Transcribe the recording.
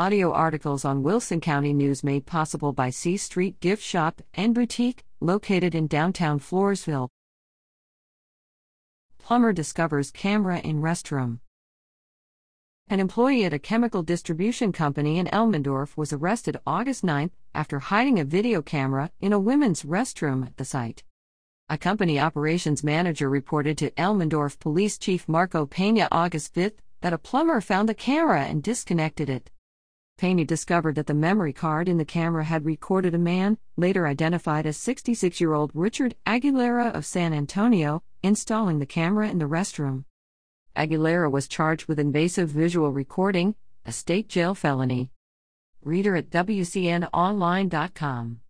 audio articles on Wilson County News made possible by C Street Gift Shop and Boutique, located in downtown Floresville. Plumber discovers camera in restroom. An employee at a chemical distribution company in Elmendorf was arrested August 9 after hiding a video camera in a women's restroom at the site. A company operations manager reported to Elmendorf Police Chief Marco Pena August 5 that a plumber found the camera and disconnected it. Pena discovered that the memory card in the camera had recorded a man, later identified as 66 year old Richard Aguilera of San Antonio, installing the camera in the restroom. Aguilera was charged with invasive visual recording, a state jail felony. Reader at WCNOnline.com.